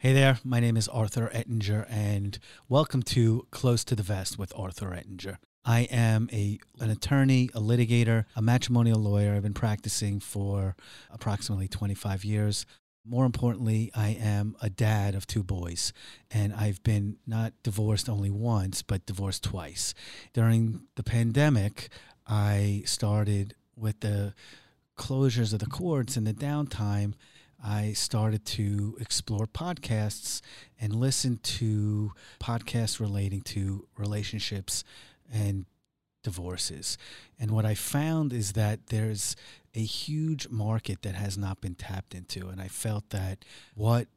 Hey there, my name is Arthur Ettinger, and welcome to Close to the Vest with Arthur Ettinger. I am a an attorney, a litigator, a matrimonial lawyer. I've been practicing for approximately 25 years. More importantly, I am a dad of two boys, and I've been not divorced only once, but divorced twice. During the pandemic, I started with the closures of the courts and the downtime I started to explore podcasts and listen to podcasts relating to relationships and divorces. And what I found is that there's a huge market that has not been tapped into. And I felt that what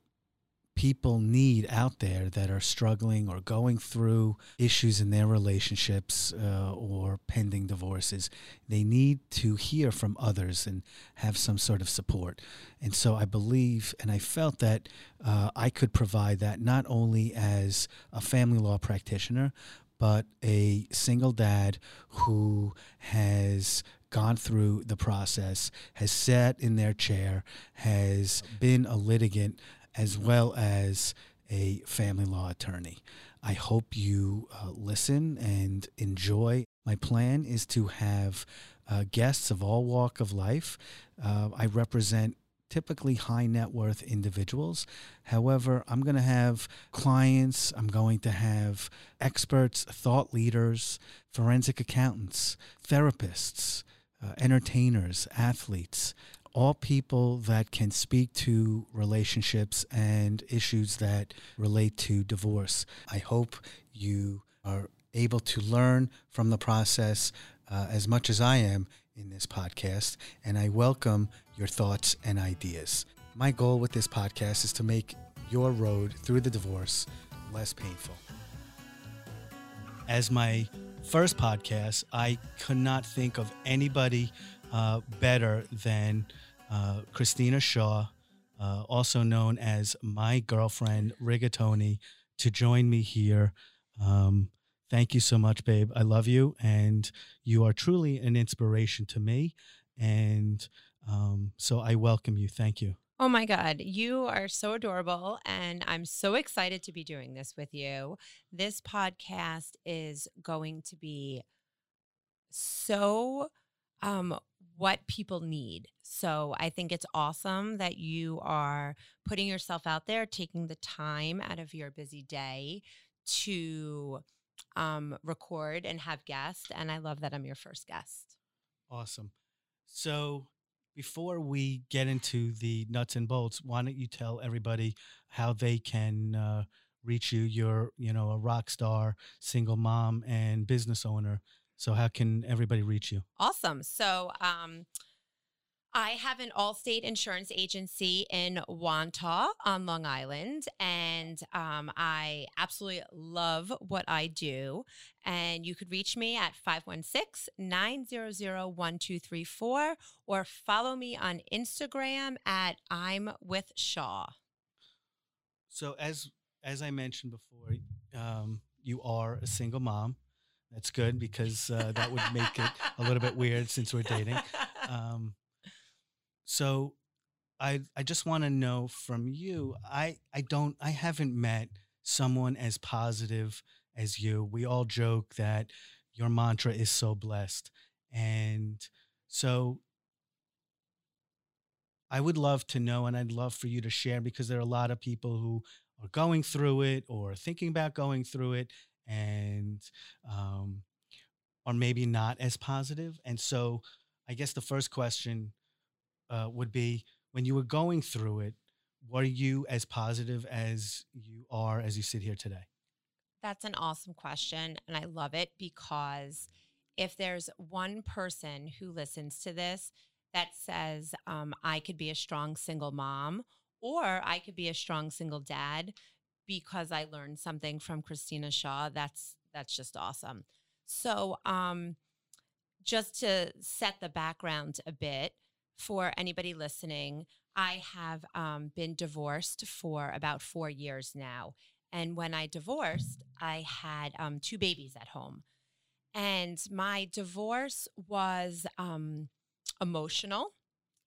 people need out there that are struggling or going through issues in their relationships uh, or pending divorces. They need to hear from others and have some sort of support. And so I believe and I felt that uh, I could provide that not only as a family law practitioner, but a single dad who has gone through the process, has sat in their chair, has been a litigant as well as a family law attorney. I hope you uh, listen and enjoy. My plan is to have uh, guests of all walk of life. Uh, I represent typically high net worth individuals. However, I'm going to have clients, I'm going to have experts, thought leaders, forensic accountants, therapists, uh, entertainers, athletes, all people that can speak to relationships and issues that relate to divorce. I hope you are able to learn from the process uh, as much as I am in this podcast, and I welcome your thoughts and ideas. My goal with this podcast is to make your road through the divorce less painful. As my first podcast, I could not think of anybody uh, better than uh, Christina Shaw, uh, also known as my girlfriend Rigatoni, to join me here. Um, thank you so much, babe. I love you, and you are truly an inspiration to me. And um, so I welcome you. Thank you. Oh my God, you are so adorable. And I'm so excited to be doing this with you. This podcast is going to be so um, what people need. So I think it's awesome that you are putting yourself out there, taking the time out of your busy day to um, record and have guests. And I love that I'm your first guest. Awesome. So before we get into the nuts and bolts, why don't you tell everybody how they can uh, reach you? You're, you know, a rock star, single mom, and business owner. So how can everybody reach you? Awesome. So um, I have an Allstate insurance agency in Wantagh on Long Island, and um, I absolutely love what I do. And you could reach me at 516 900 1234 or follow me on Instagram at I'm with Shaw. So, as as I mentioned before, um, you are a single mom. That's good because uh, that would make it a little bit weird since we're dating. Um, so I I just want to know from you. I I don't I haven't met someone as positive as you. We all joke that your mantra is so blessed. And so I would love to know and I'd love for you to share because there are a lot of people who are going through it or thinking about going through it and um, are maybe not as positive. And so I guess the first question uh, would be when you were going through it, were you as positive as you are as you sit here today? That's an awesome question. And I love it because if there's one person who listens to this that says, um, I could be a strong single mom or I could be a strong single dad because I learned something from Christina Shaw, that's that's just awesome. So, um, just to set the background a bit, for anybody listening, I have um, been divorced for about four years now. And when I divorced, I had um, two babies at home. And my divorce was um, emotional.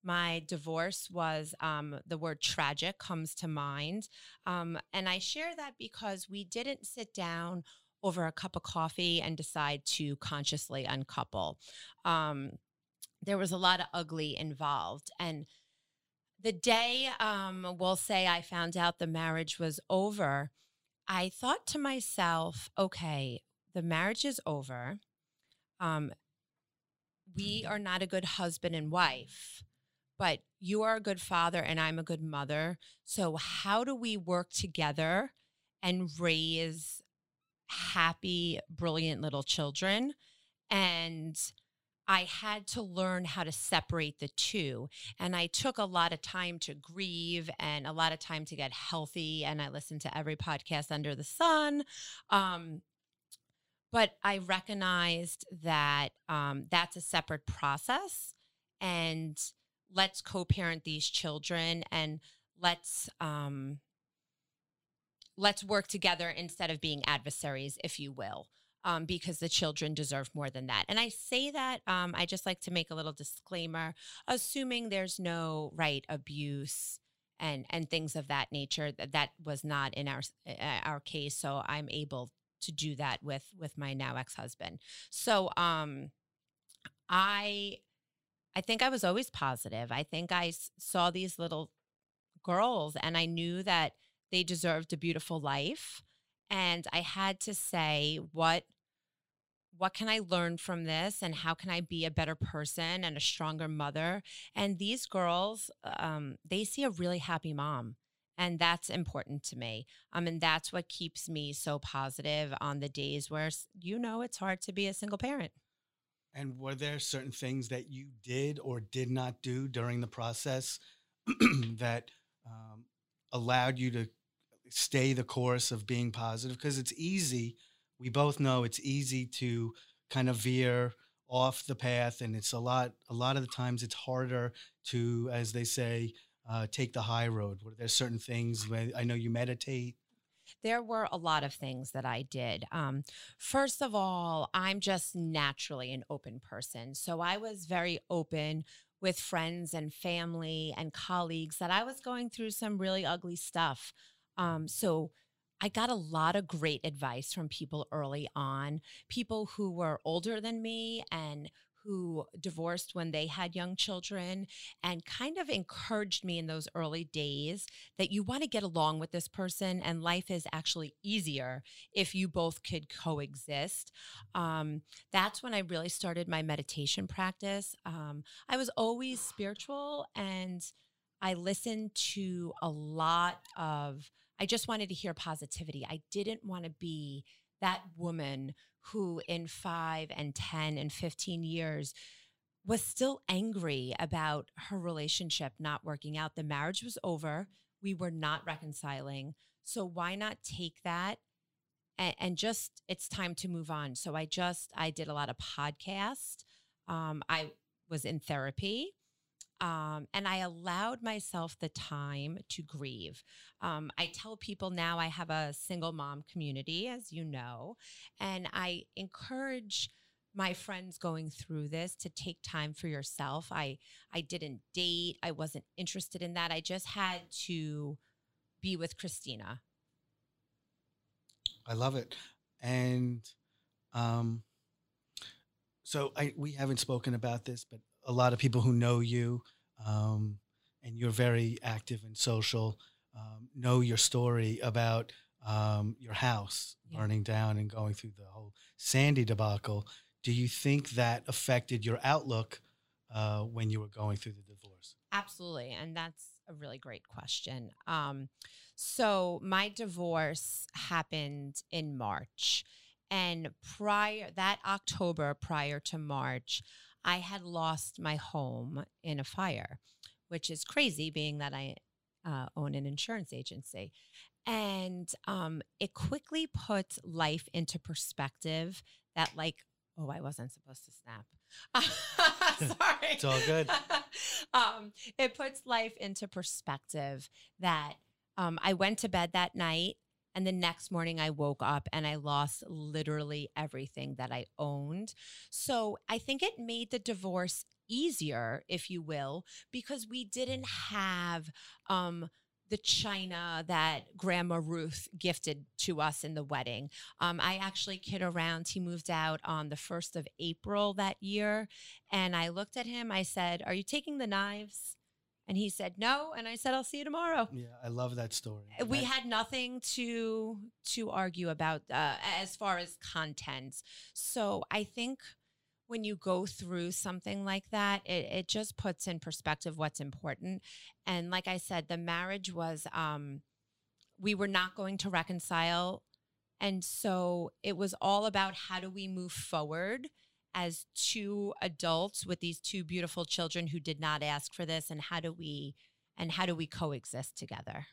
My divorce was um, the word tragic comes to mind. Um, and I share that because we didn't sit down over a cup of coffee and decide to consciously uncouple. Um, there was a lot of ugly involved. And the day, um, we'll say, I found out the marriage was over, I thought to myself, okay, the marriage is over. Um, we are not a good husband and wife but you are a good father and I'm a good mother. So, how do we work together and raise happy, brilliant little children? And I had to learn how to separate the two. And I took a lot of time to grieve and a lot of time to get healthy. And I listened to every podcast under the sun. Um, but I recognized that um, that's a separate process. And let's co-parent these children and let's um let's work together instead of being adversaries if you will um, because the children deserve more than that. And i say that um, i just like to make a little disclaimer assuming there's no right abuse and and things of that nature that that was not in our uh, our case. So i'm able to do that with with my now ex-husband. So um i I think I was always positive. I think I saw these little girls and I knew that they deserved a beautiful life. And I had to say, what what can I learn from this and how can I be a better person and a stronger mother? And these girls, um, they see a really happy mom. And that's important to me. Um, and that's what keeps me so positive on the days where, you know, it's hard to be a single parent. And were there certain things that you did or did not do during the process that um, allowed you to stay the course of being positive? Because it's easy. We both know it's easy to kind of veer off the path, and it's a lot. A lot of the times, it's harder to, as they say, uh, take the high road. Were there certain things? I know you meditate there were a lot of things that I did. Um, first of all, I'm just naturally an open person. So I was very open with friends and family and colleagues that I was going through some really ugly stuff. Um, so I got a lot of great advice from people early on, people who were older than me and who divorced when they had young children and kind of encouraged me in those early days that you want to get along with this person and life is actually easier if you both could coexist. Um, that's when I really started my meditation practice. Um, I was always spiritual and I listened to a lot of, I just wanted to hear positivity. I didn't want to be that woman who in five and 10 and 15 years was still angry about her relationship not working out. The marriage was over. We were not reconciling. So why not take that and, and just, it's time to move on. So I just, I did a lot of podcasts. Um, I was in therapy. Um, and I allowed myself the time to grieve. Um, I tell people now I have a single mom community, as you know, and I encourage my friends going through this to take time for yourself. I I didn't date. I wasn't interested in that. I just had to be with Christina. I love it. And um so I we haven't spoken about this, but a lot of people who know you, um, and you're very active and social, um, know your story about um, your house yeah. burning down and going through the whole Sandy debacle. Do you think that affected your outlook uh, when you were going through the divorce? Absolutely, and that's a really great question. Um, so my divorce happened in March. And prior that October, prior to March, I had lost my home in a fire, which is crazy, being that I uh, own an insurance agency. And um, it quickly puts life into perspective that, like, oh, I wasn't supposed to snap. Sorry. It's all good. um, it puts life into perspective that um, I went to bed that night and the next morning, I woke up and I lost literally everything that I owned. So I think it made the divorce easier, if you will, because we didn't have um, the china that Grandma Ruth gifted to us in the wedding. Um, I actually kid around. He moved out on the 1st of April that year. And I looked at him. I said, Are you taking the knives? And he said no, and I said I'll see you tomorrow. Yeah, I love that story. We That- had nothing to to argue about uh, as far as content. So I think when you go through something like that, it, it just puts in perspective what's important. And like I said, the marriage was um, we were not going to reconcile, and so it was all about how do we move forward as two adults with these two beautiful children who did not ask for this and how do we and how do we coexist together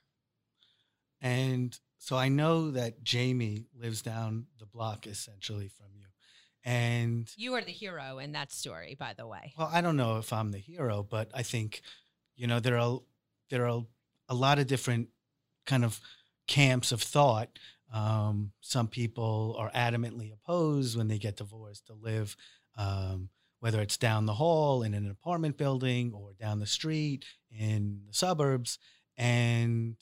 And so I know that Jamie lives down the block essentially from you. And you are the hero in that story by the way well, I don't know if I'm the hero, but I think, you know, there are there are a lot of different kind of camps of thought. Um, some people are adamantly opposed when they get divorced to live, um, whether it's down the hall in an apartment building or down the street in the suburbs. And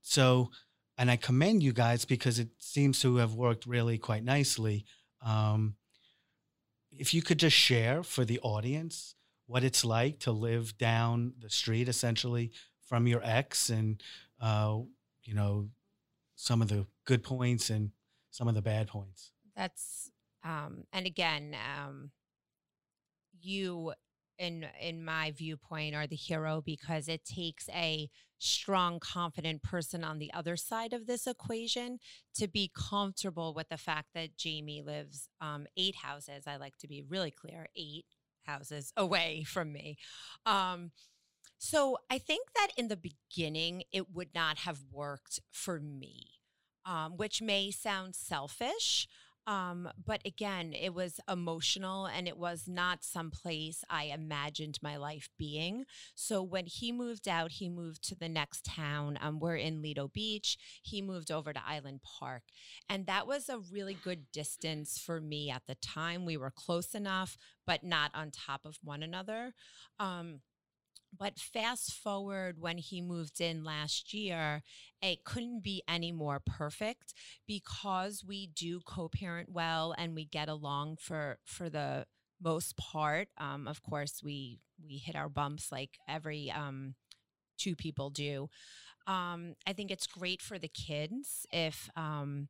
so, and I commend you guys because it seems to have worked really quite nicely. Um, if you could just share for the audience what it's like to live down the street essentially from your ex and, uh, you know, some of the good points and some of the bad points. that's um and again um you in in my viewpoint are the hero because it takes a strong confident person on the other side of this equation to be comfortable with the fact that Jamie lives um eight houses I like to be really clear eight houses away from me um so I think that in the beginning it would not have worked for me um, which may sound selfish. Um, but again, it was emotional and it was not someplace I imagined my life being. So when he moved out, he moved to the next town. Um, we're in Lido Beach. He moved over to Island Park. And that was a really good distance for me at the time. We were close enough, but not on top of one another. Um, but fast forward when he moved in last year, it couldn't be any more perfect because we do co-parent well and we get along for for the most part. Um, of course, we we hit our bumps like every um, two people do. Um, I think it's great for the kids if um,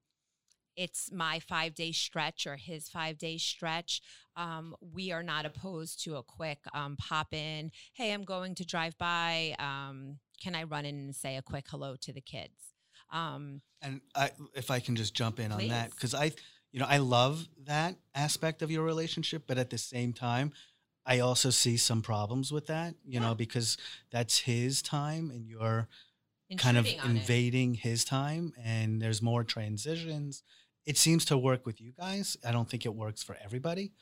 it's my five day stretch or his five day stretch. Um, we are not opposed to a quick um, pop in. Hey, I'm going to drive by. Um, can I run in and say a quick hello to the kids? Um, And I, if I can just jump in on that, because I, you know, I love that aspect of your relationship, but at the same time, I also see some problems with that, you know, because that's his time and you're kind of intruding on it. invading his time and there's more transitions. It seems to work with you guys. I don't think it works for everybody.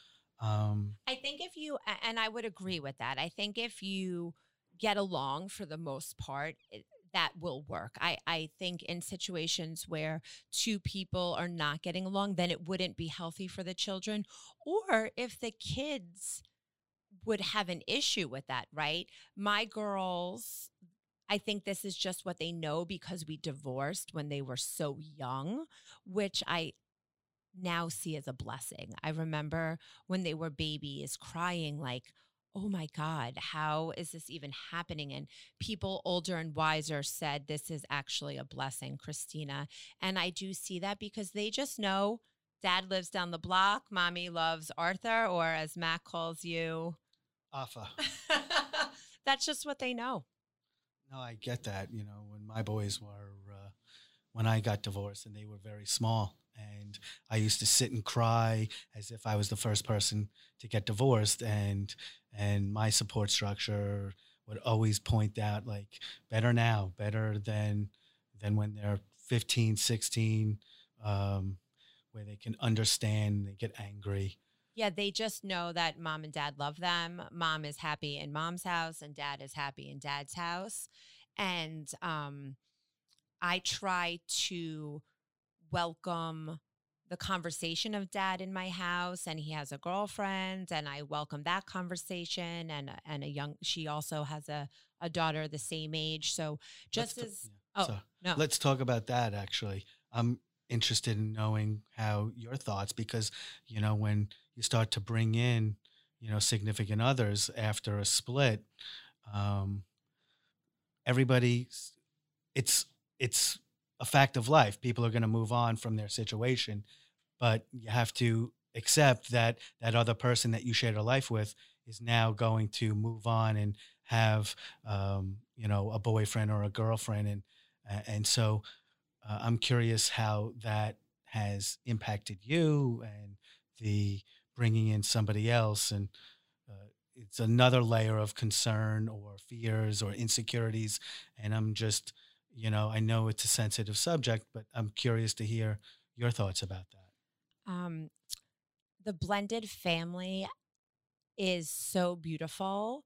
Um, I think if you, and I would agree with that. I think if you get along for the most part, it, that will work. I, I think in situations where two people are not getting along, then it wouldn't be healthy for the children. Or if the kids would have an issue with that, right? My girls, I think this is just what they know because we divorced when they were so young, which I now see as a blessing. I remember when they were babies crying, like, oh my God, how is this even happening? And people older and wiser said this is actually a blessing, Christina. And I do see that because they just know dad lives down the block, mommy loves Arthur, or as Matt calls you, Afa. that's just what they know. No, I get that. You know, when my boys were, uh, when I got divorced and they were very small, and I used to sit and cry as if I was the first person to get divorced, and and my support structure would always point out like better now, better than than when they're 15, 16, um, where they can understand, they get angry. Yeah, they just know that mom and dad love them. Mom is happy in mom's house and dad is happy in dad's house. And um I try to welcome the conversation of dad in my house and he has a girlfriend and I welcome that conversation and and a young she also has a a daughter the same age so just Let's as t- yeah. oh So, no Let's talk about that actually. I'm interested in knowing how your thoughts because you know when you start to bring in you know significant others after a split um everybody it's it's a fact of life. People are going to move on from their situation but you have to accept that that other person that you shared a life with is now going to move on and have um, you know a boyfriend or a girlfriend and and so uh, I'm curious how that has impacted you and the bringing in somebody else and uh, it's another layer of concern or fears or insecurities and I'm just you know I know it's a sensitive subject but I'm curious to hear your thoughts about that. um the blended family is so beautiful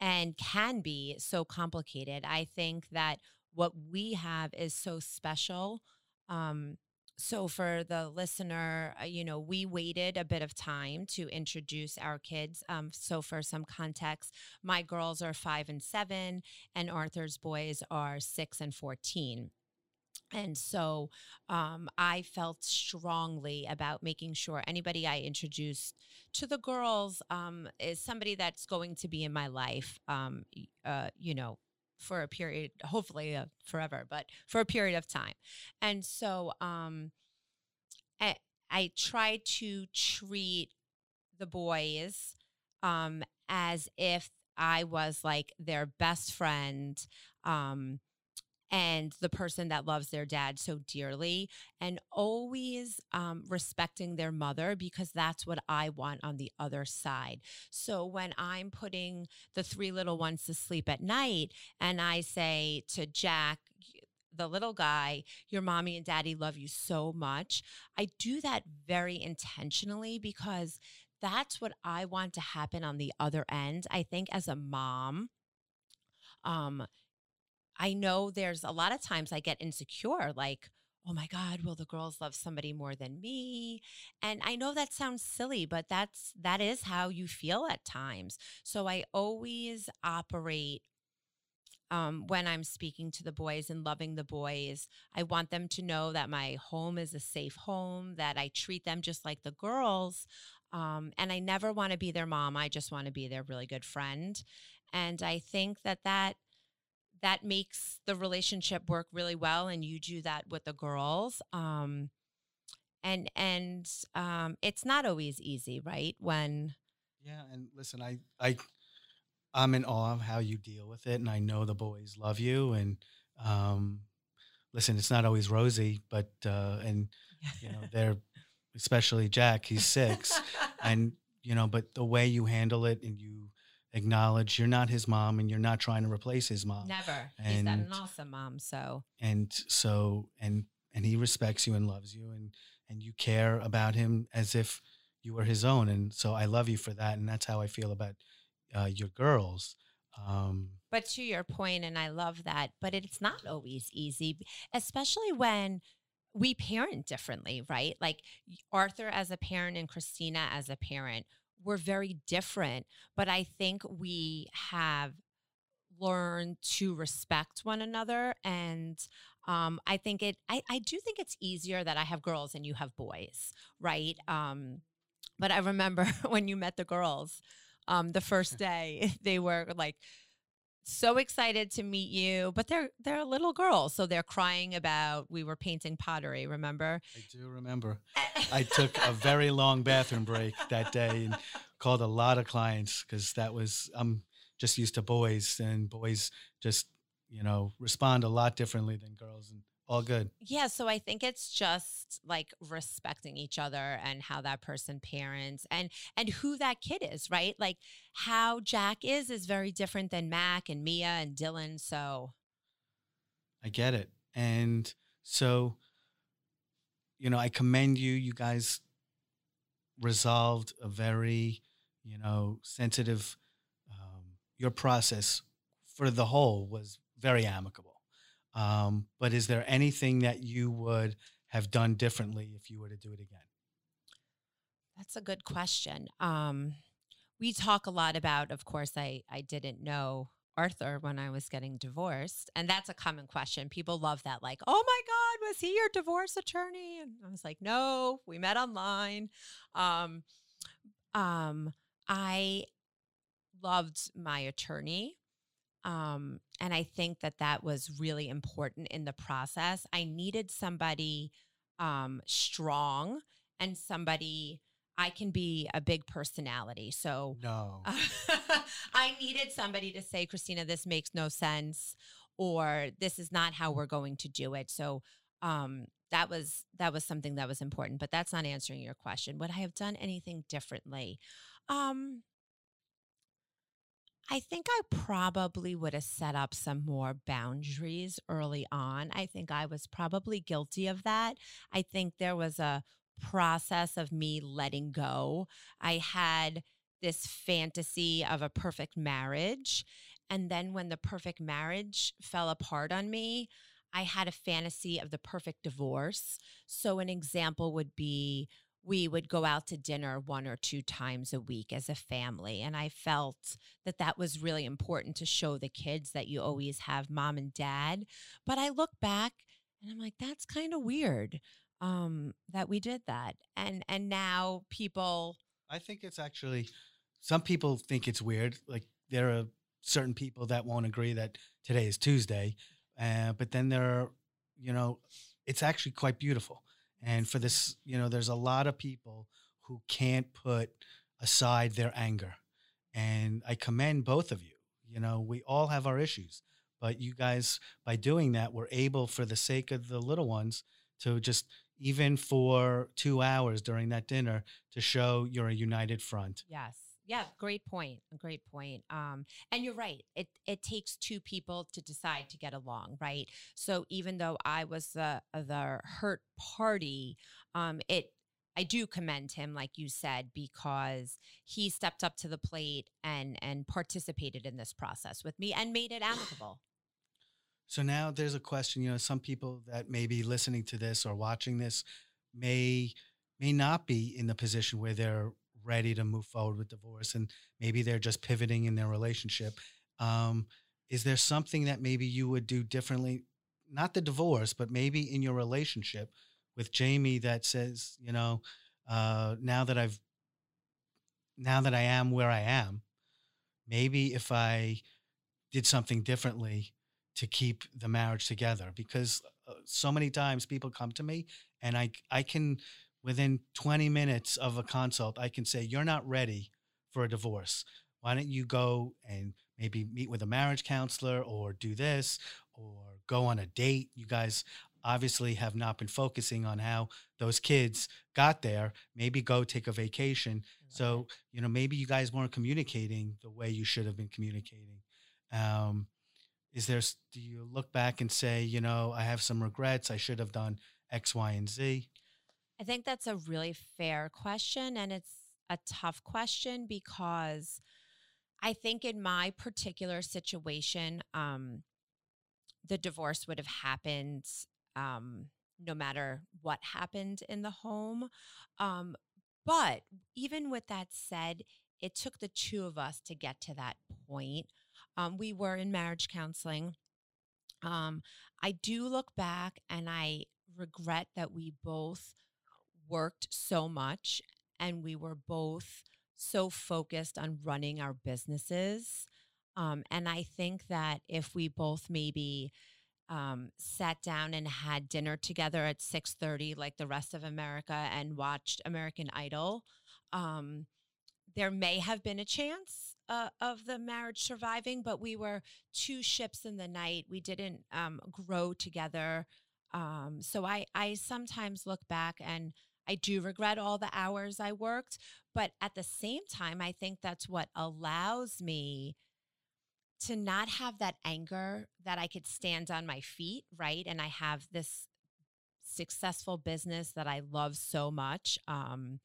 and can be so complicated. I think that what we have is so special. Um, so, for the listener, uh, you know, we waited a bit of time to introduce our kids. Um, so, for some context, my girls are five and seven, and Arthur's boys are six and 14. And so um, I felt strongly about making sure anybody I introduced to the girls um, is somebody that's going to be in my life, um, uh, you know, for a period, hopefully uh, forever, but for a period of time. And so um, I, I try to treat the boys um, as if I was like their best friend. Um, and the person that loves their dad so dearly and always um, respecting their mother because that's what I want on the other side. So when I'm putting the three little ones to sleep at night and I say to Jack, the little guy, your mommy and daddy love you so much. I do that very intentionally because that's what I want to happen on the other end. I think as a mom, um, I know there's a lot of times I get insecure, like, oh my God, will the girls love somebody more than me? And I know that sounds silly, but that's that is how you feel at times. So I always operate um, when I'm speaking to the boys and loving the boys. I want them to know that my home is a safe home, that I treat them just like the girls. Um, and I never want to be their mom. I just want to be their really good friend. And I think that that that makes the relationship work really well and you do that with the girls um and and um it's not always easy right when Yeah, and listen, I I I'm in awe of how you deal with it, and I know the boys love you. And um, listen, it's not always rosy, but uh, and you know they're especially Jack. He's six, and you know, but the way you handle it and you acknowledge you're not his mom and you're not trying to replace his mom, never he's got an And- awesome mom so and so and and he respects you and loves you, and and you care about him as if you were his own. And so I love you for that, and that's how I feel about uh, your girls. Um, but to your point and i love that but it's not always easy especially when we parent differently right like arthur as a parent and christina as a parent we're very different but i think we have learned to respect one another and um, i think it I, I do think it's easier that i have girls and you have boys right? Um, but i remember when you met the girls um, the first day they were like so excited to meet you but they're they're a little girls so they're crying about we were painting pottery remember I do remember. I took a very long bathroom break that day and called a lot of clients because that was I'm just used to boys and boys just you know respond a lot differently than girls and all good. Yeah, so I think it's just like respecting each other and how that person parents and and who that kid is, right? Like how Jack is is very different than Mac and Mia and Dylan. So I get it. And so, you know, I commend you. You guys resolved a very, you know, sensitive, um, your process for the whole was very amicable. Um, but is there anything that you would have done differently if you were to do it again? That's a good question. Um, we talk a lot about, of course, I, I didn't know Arthur when I was getting divorced. And that's a common question. People love that, like, oh my God, was he your divorce attorney? And I was like, no, we met online. Um, um, I loved my attorney. Um, and I think that that was really important in the process. I needed somebody um, strong and somebody I can be a big personality. So no, I needed somebody to say, Christina, this makes no sense, or this is not how we're going to do it. So um, that was that was something that was important. But that's not answering your question. Would I have done anything differently? Um, I think I probably would have set up some more boundaries early on. I think I was probably guilty of that. I think there was a process of me letting go. I had this fantasy of a perfect marriage. And then when the perfect marriage fell apart on me, I had a fantasy of the perfect divorce. So, an example would be we would go out to dinner one or two times a week as a family. And I felt that that was really important to show the kids that you always have mom and dad. But I look back and I'm like, that's kind of weird um, that we did that. And and now people I think it's actually some people think it's weird. Like there are certain people that won't agree that today is Tuesday, uh, but then there are, you know, it's actually quite beautiful. And for this, you know, there's a lot of people who can't put aside their anger, and I commend both of you. You know, we all have our issues, but you guys, by doing that, were able, for the sake of the little ones, to just even for two hours during that dinner to show you're a united front. Yes. Yeah, great point. Great point. Um, and you're right. It it takes two people to decide to get along, right? So even though I was the the hurt party, um, it I do commend him, like you said, because he stepped up to the plate and and participated in this process with me and made it amicable. So now there's a question, you know, some people that may be listening to this or watching this may may not be in the position where they're ready to move forward with divorce and maybe they're just pivoting in their relationship. Um, is there something that maybe you would do differently? Not the divorce, but maybe in your relationship with Jamie that says, you know, uh, now that I've now that I am where I am, maybe if I did something differently, to keep the marriage together because uh, so many times people come to me and I I can within 20 minutes of a consult I can say you're not ready for a divorce. Why don't you go and maybe meet with a marriage counselor or do this or go on a date? You guys obviously have not been focusing on how those kids got there. Maybe go take a vacation. So, you know, maybe you guys weren't communicating the way you should have been communicating. Um, is there do you look back and say you know i have some regrets i should have done x y and z i think that's a really fair question and it's a tough question because i think in my particular situation um, the divorce would have happened um, no matter what happened in the home um, but even with that said it took the two of us to get to that point um, we were in marriage counseling. Um, I do look back and I regret that we both worked so much and we were both so focused on running our businesses. Um, and I think that if we both maybe um, sat down and had dinner together at 6.30 like the rest of america and watched american idol um, there may have been a chance uh, of the marriage surviving, but we were two ships in the night. We didn't um, grow together. Um, so I, I sometimes look back and I do regret all the hours I worked, but at the same time, I think that's what allows me to not have that anger that I could stand on my feet, right? And I have this successful business that I love so much. Um,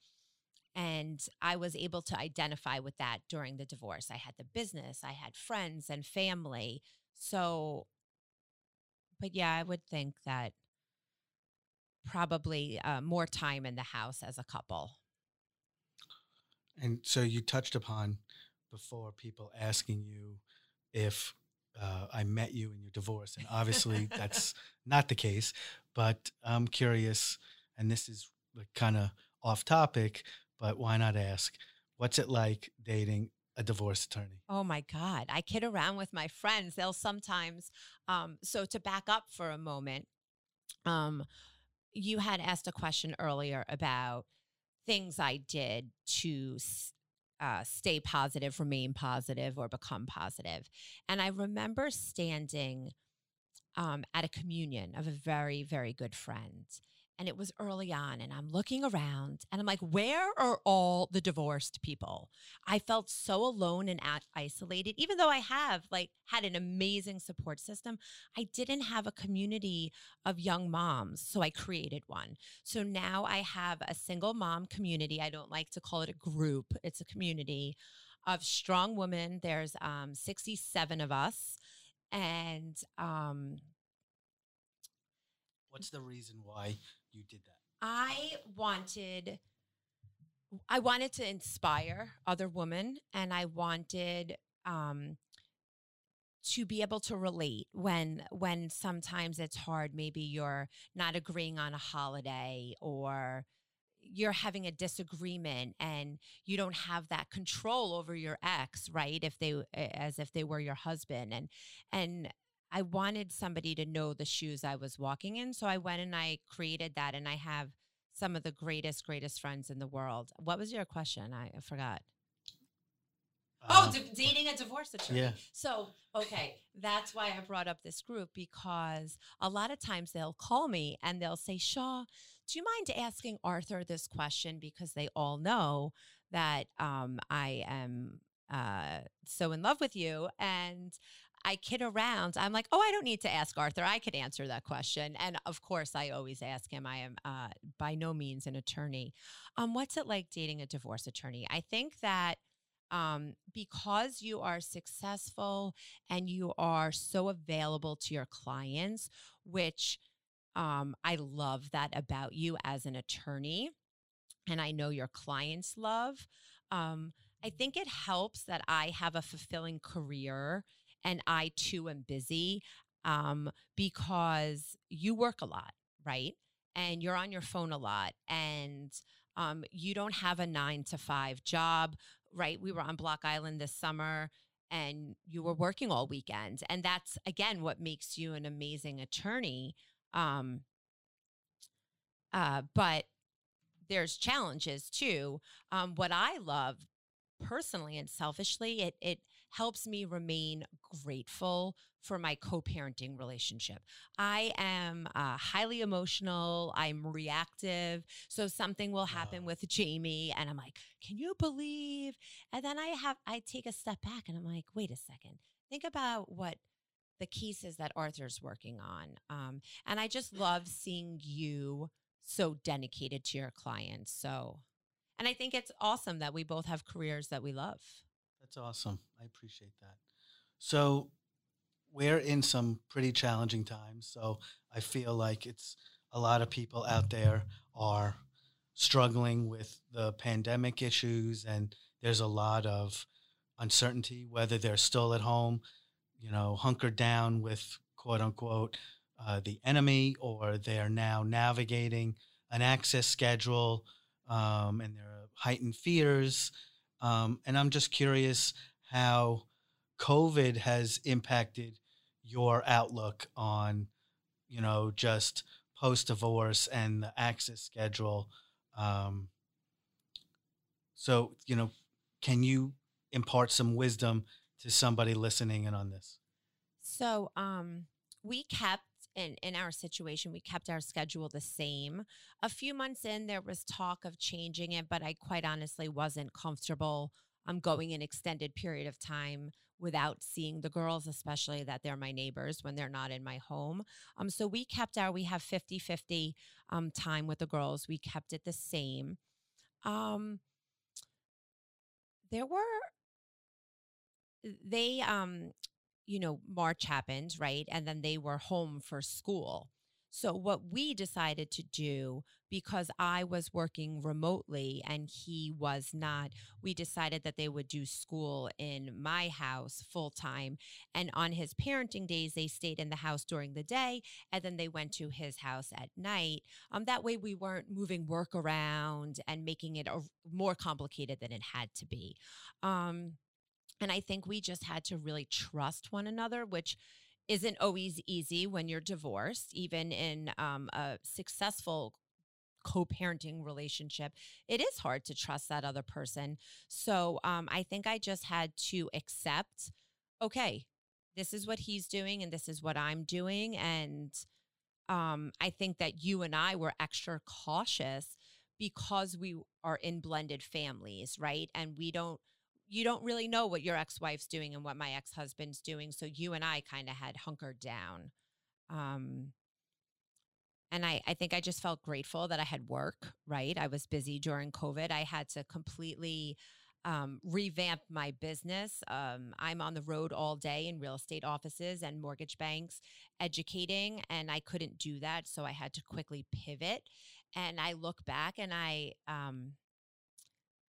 and I was able to identify with that during the divorce. I had the business, I had friends and family. So, but yeah, I would think that probably uh, more time in the house as a couple. And so you touched upon before people asking you if uh, I met you in your divorce, and obviously that's not the case. But I'm curious, and this is kind of off topic, but why not ask? What's it like dating a divorce attorney? Oh my God. I kid around with my friends. They'll sometimes, um, so to back up for a moment, um, you had asked a question earlier about things I did to uh, stay positive, remain positive, or become positive. And I remember standing um, at a communion of a very, very good friend and it was early on and i'm looking around and i'm like where are all the divorced people? I felt so alone and isolated even though i have like had an amazing support system i didn't have a community of young moms so i created one. So now i have a single mom community i don't like to call it a group it's a community of strong women there's um, 67 of us and um, what's the reason why you did that? I wanted I wanted to inspire other women and I wanted um to be able to relate when when sometimes it's hard maybe you're not agreeing on a holiday or you're having a disagreement and you don't have that control over your ex right if they as if they were your husband and and I wanted somebody to know the shoes I was walking in. So I went and I created that. And I have some of the greatest, greatest friends in the world. What was your question? I, forgot. oh, um, d- dating a divorce attorney. Yeah. So, okay, that's why I brought up this group because a lot of times they'll call me and they'll say, Shaw, do you mind asking Arthur this question? Because they all know that um, I am uh, so in love with you. And I kid around. I'm like, oh, I don't need to ask Arthur. I could answer that question. And of course, I always ask him. I am uh, by no means an attorney. Um, what's it like dating a divorce attorney? I think that um, because you are successful and you are so available to your clients, which um, I love that about you as an attorney, and I know your clients love. Um, I think it helps that I have a fulfilling career and I too am busy um, because you work a lot, right? And you're on your phone a lot, and um, you don't have a nine to five job, right? We were on Block Island this summer and you were working all weekend. And that's, again, what makes you an amazing attorney. Um, uh, but there's challenges too. Um, what I love personally and selfishly, it, it helps me remain grateful for my co parenting relationship. I am uh, highly emotional, I'm reactive. So something will happen wow. with Jamie, and I'm like, can you believe? And then I have, I take a step back and I'm like, wait a second, think about what the cases that Arthur's working on. Um, and I just love seeing you so dedicated to your clients. So, and I think it's awesome that we both have careers that we love. That's awesome. I appreciate that. So we're in some pretty challenging times. So I feel like it's a lot of people out there are struggling with the pandemic issues and there's a lot of uncertainty whether they're still at home, you know, hunkered down with quote unquote uh, the enemy or they're now navigating an access schedule um, and there are heightened fears um, and I'm just curious how COVID has impacted your outlook on, you know, just post divorce and the access schedule. Um, so, you know, can you impart some wisdom to somebody listening in on this? So, um, we kept in in our situation we kept our schedule the same. A few months in there was talk of changing it but i quite honestly wasn't comfortable i'm um, going an extended period of time without seeing the girls especially that they're my neighbors when they're not in my home. Um so we kept our we have 50 50 um time with the girls. We kept it the same. Um there were they um you know, March happened, right? And then they were home for school. So, what we decided to do, because I was working remotely and he was not, we decided that they would do school in my house full time. And on his parenting days, they stayed in the house during the day and then they went to his house at night. Um, that way, we weren't moving work around and making it a, more complicated than it had to be. Um, and I think we just had to really trust one another, which isn't always easy when you're divorced, even in um, a successful co parenting relationship. It is hard to trust that other person. So um, I think I just had to accept okay, this is what he's doing and this is what I'm doing. And um, I think that you and I were extra cautious because we are in blended families, right? And we don't you don't really know what your ex-wife's doing and what my ex-husband's doing so you and i kind of had hunkered down um, and I, I think i just felt grateful that i had work right? I was busy during covid. I had to completely um, revamp my business. Um, i'm on the road all day in real estate offices and mortgage banks educating and i couldn't do that so i had to quickly pivot and i look back and i um,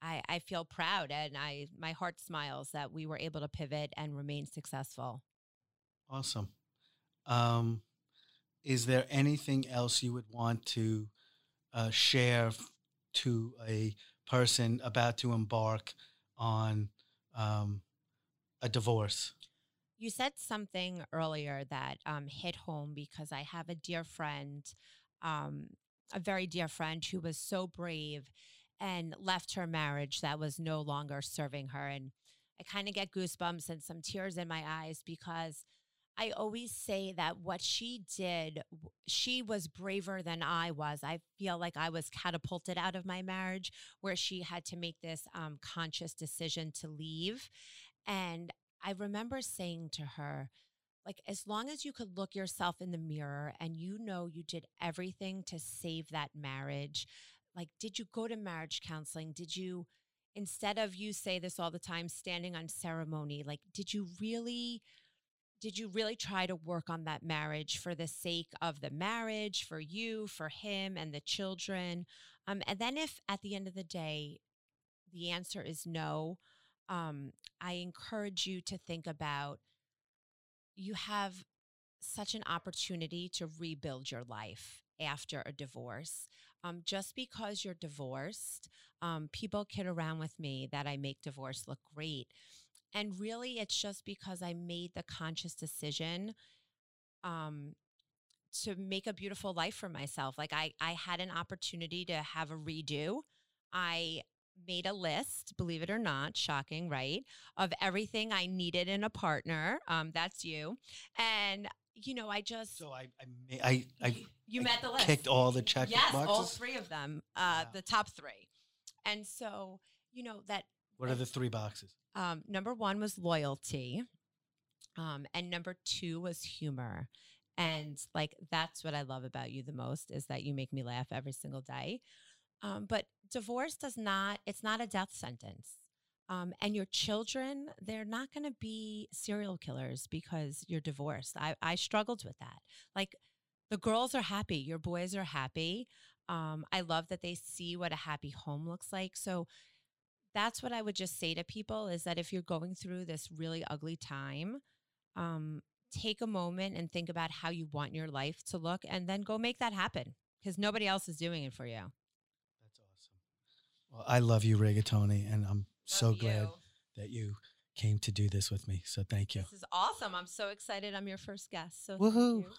I, I feel proud and I my heart smiles that we were able to pivot and remain successful. Awesome. Um, is there anything else you would want to uh, share to a person about to embark on um, a divorce? You said something earlier that um, hit home because I have a dear friend, um, a very dear friend who was so brave and left her marriage that was no longer serving her. And I kind of get goosebumps and some tears in my eyes because I always say that what she did, she was braver than I was. I feel like I was catapulted out of my marriage where she had to make this um, conscious decision to leave. And I remember saying to her, like, as long as you could look yourself in the mirror and you know you did everything to save that marriage, like did you go to marriage counseling? Did you instead of you say this all the time standing on ceremony like did you really did you really try to work on that marriage for the sake of the marriage for you for him and the children? Um, and then if at the end of the day the answer is no um, i encourage you to think about you have such an opportunity to rebuild your life after a divorce um, just because you're divorced, um, people kid around with me that I make divorce look great. And really, it's just because I made the conscious decision um, to make a beautiful life for myself. Like I, I had an opportunity to have a redo. I made a list, believe it or not, shocking, right? Of everything I needed in a partner. Um, that's you. And you know, I just so I I I, I you I met the list. Kicked all the check yes, boxes. all three of them, uh, the top three, and so you know that. What are the three boxes? Um, number one was loyalty, um, and number two was humor, and like that's what I love about you the most is that you make me laugh every single day. Um, but divorce does not; it's not a death sentence. Um, and your children, they're not going to be serial killers because you're divorced. I, I struggled with that. Like the girls are happy, your boys are happy. Um, I love that they see what a happy home looks like. So that's what I would just say to people is that if you're going through this really ugly time, um, take a moment and think about how you want your life to look and then go make that happen because nobody else is doing it for you. That's awesome. Well, I love you, Rigatoni, and I'm so Love glad you. that you came to do this with me. So thank you. This is awesome. I'm so excited. I'm your first guest. So Woohoo. thank you.